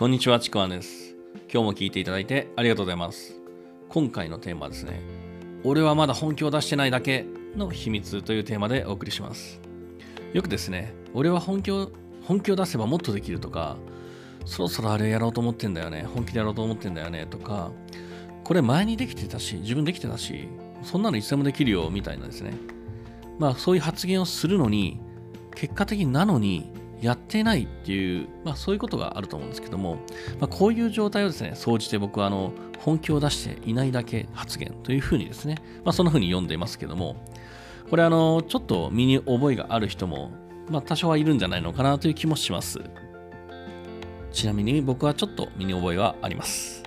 こんにちは、ちくわです。今日も聞いていただいてありがとうございます。今回のテーマはですね、俺はまだ本気を出してないだけの秘密というテーマでお送りします。よくですね、俺は本気を本気を出せばもっとできるとか、そろそろあれやろうと思ってんだよね、本気でやろうと思ってんだよねとか、これ前にできてたし、自分できてたし、そんなのいつでもできるよみたいなですね。まあそういう発言をするのに、結果的なのにやってないっていう、まあそういうことがあると思うんですけども、まあ、こういう状態をですね、総じて僕はあの本気を出していないだけ発言というふうにですね、まあそんなふうに読んでいますけども、これあの、ちょっと身に覚えがある人も、まあ多少はいるんじゃないのかなという気もします。ちなみに僕はちょっと身に覚えはあります。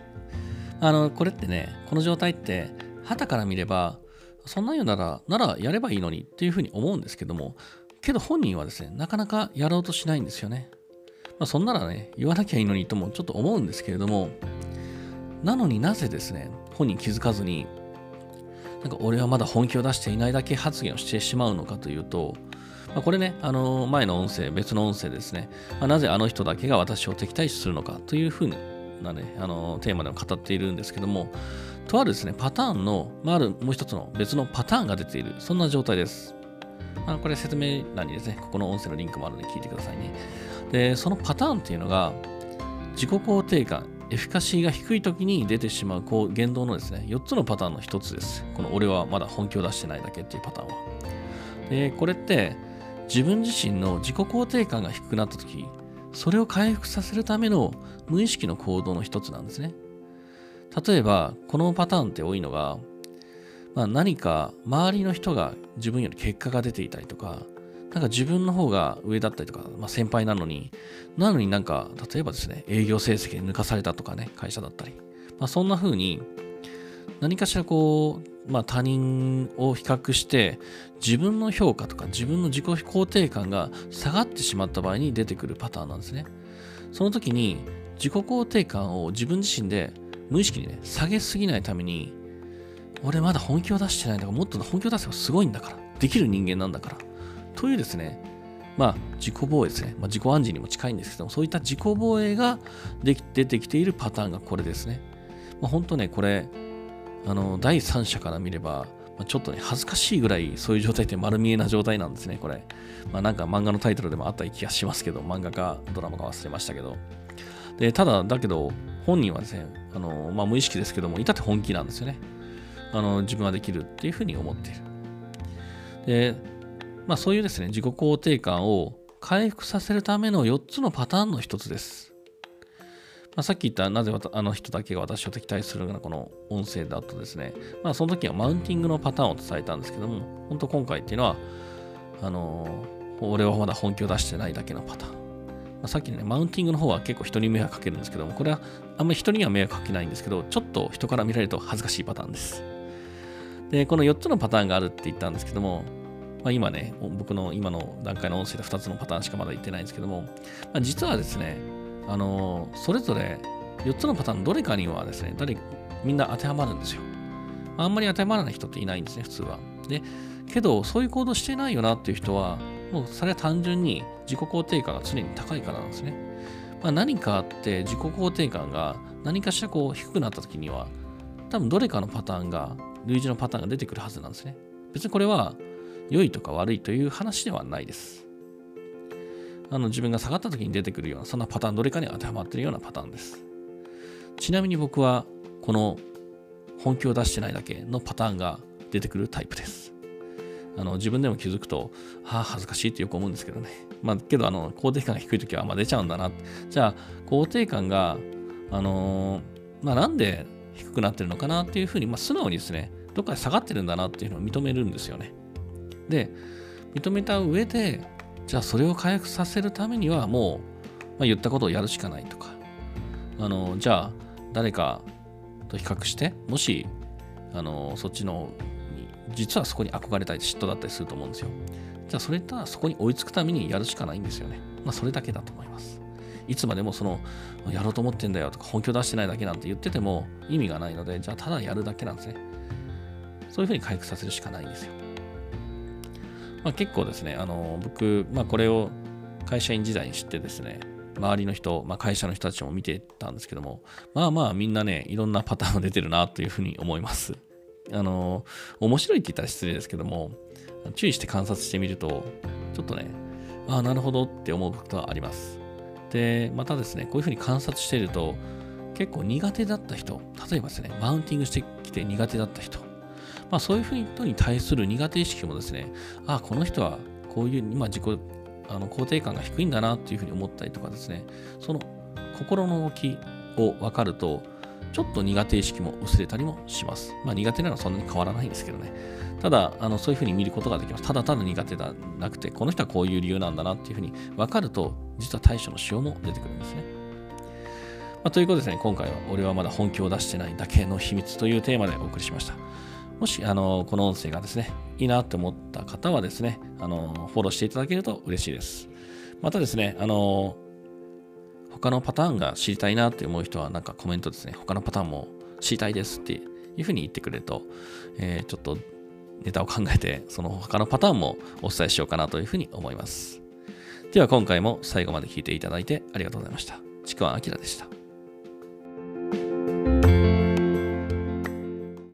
あの、これってね、この状態って、旗から見れば、そんなん言うなら、ならやればいいのにっていうふうに思うんですけども、けど本人はですね、なかなかやろうとしないんですよね。まあ、そんならね、言わなきゃいいのにともちょっと思うんですけれども、なのになぜですね、本人気づかずに、なんか俺はまだ本気を出していないだけ発言をしてしまうのかというと、まあ、これね、あの前の音声、別の音声ですね、まあ、なぜあの人だけが私を敵対視するのかというふうなね、あのテーマでも語っているんですけども、とあるですね、パターンの、まあ、あるもう一つの別のパターンが出ている、そんな状態です。あのこれ説明欄にですね、ここの音声のリンクもあるので聞いてくださいね。で、そのパターンっていうのが、自己肯定感、エフィカシーが低い時に出てしまうこう言動のですね、4つのパターンの1つです。この俺はまだ本気を出してないだけっていうパターンは。で、これって自分自身の自己肯定感が低くなった時、それを回復させるための無意識の行動の1つなんですね。例えば、このパターンって多いのが、まあ、何か周りの人が自分より結果が出ていたりとか、なんか自分の方が上だったりとか、まあ、先輩なのに、なのになんか、例えばですね、営業成績で抜かされたとかね、会社だったり、まあ、そんな風に、何かしらこう、まあ、他人を比較して、自分の評価とか自分の自己肯定感が下がってしまった場合に出てくるパターンなんですね。その時に、自己肯定感を自分自身で無意識にね、下げすぎないために、俺まだ本気を出してないんだから、もっと本気を出せばすごいんだから、できる人間なんだから、というですね、まあ、自己防衛ですね、まあ、自己暗示にも近いんですけども、そういった自己防衛ができ出てきているパターンがこれですね。まあ、本当ね、これ、あの、第三者から見れば、まあ、ちょっとね、恥ずかしいぐらいそういう状態って丸見えな状態なんですね、これ。まあ、なんか漫画のタイトルでもあった気がしますけど、漫画かドラマか忘れましたけど。で、ただ、だけど、本人はですね、あの、まあ、無意識ですけども、いたって本気なんですよね。あの、自分はできるっていうふうに思っている。で、まあそういうですね、自己肯定感を回復させるための4つのパターンの1つです。まあ、さっき言ったなぜあの人だけが私を敵対するようなこの音声だとですね、まあその時はマウンティングのパターンを伝えたんですけども、本当今回っていうのは、あの、俺はまだ本気を出してないだけのパターン。ま、さっきね、マウンティングの方は結構人に迷惑かけるんですけども、これはあんまり人には迷惑かけないんですけど、ちょっと人から見られると恥ずかしいパターンです。で、この4つのパターンがあるって言ったんですけども、まあ、今ね、僕の今の段階の音声で2つのパターンしかまだ言ってないんですけども、まあ、実はですね、あのそれぞれ4つのパターンどれかにはですね、誰みんな当てはまるんですよ。あんまり当てはまらない人っていないんですね、普通は。で、けど、そういう行動してないよなっていう人は、もうそれは単純に自己肯定感が常に高いからなんですね。まあ、何かあって自己肯定感が何かしらこう低くなった時には、多分どれかのパターンが、類似のパターンが出てくるはずなんですね。別にこれは良いとか悪いという話ではないです。あの自分が下がった時に出てくるような、そんなパターン、どれかに当てはまってるようなパターンです。ちなみに僕は、この本気を出してないだけのパターンが出てくるタイプです。あの自分でも気づくと、はあ、恥ずかしいってよく思うんですけどね。まあ、けど、あの、肯定感が低い時はあん、ま、出ちゃうんだな。じゃあ、肯定感が、あのー、まあ、なんで低くなってるのかなっていうふうに、まあ、素直にですね、どっかで下がってるんだなっていうのを認めるんですよね。で、認めた上で、じゃあそれを回復させるためにはもう、まあ、言ったことをやるしかないとか、あの、じゃあ誰かと比較して、もし、あの、そっちの、実はそこに憧れたり嫉妬だったりすると思うんですよ。じゃあそれとはそこに追いつくためにやるしかないんですよね。まあそれだけだと思います。いつまでもその、やろうと思ってんだよとか、本気を出してないだけなんて言ってても意味がないので、じゃあただやるだけなんですね。そういうふうに回復させるしかないんですよ。まあ、結構ですね、あの僕、まあ、これを会社員時代に知ってですね、周りの人、まあ、会社の人たちも見てたんですけども、まあまあみんなね、いろんなパターンが出てるなというふうに思います。あの、面白いって言ったら失礼ですけども、注意して観察してみると、ちょっとね、ああ、なるほどって思うことはあります。で、またですね、こういうふうに観察していると、結構苦手だった人、例えばですね、マウンティングしてきて苦手だった人、まあそういう人に対する苦手意識もですね、ああ、この人はこういう、今自己あの肯定感が低いんだなっていうふうに思ったりとかですね、その心の動きを分かると、ちょっと苦手意識も薄れたりもします。まあ苦手なのはそんなに変わらないんですけどね。ただ、あのそういうふうに見ることができます。ただただ苦手ではなくて、この人はこういう理由なんだなっていうふうに分かると、実は対処のしようも出てくるんですね。まあ、ということですね、今回は俺はまだ本気を出してないだけの秘密というテーマでお送りしました。もし、あの、この音声がですね、いいなって思った方はですね、あの、フォローしていただけると嬉しいです。またですね、あの、他のパターンが知りたいなって思う人は、なんかコメントですね、他のパターンも知りたいですっていうふうに言ってくれると、えー、ちょっとネタを考えて、その他のパターンもお伝えしようかなというふうに思います。では今回も最後まで聴いていただいてありがとうございました。ちくわあきらでした。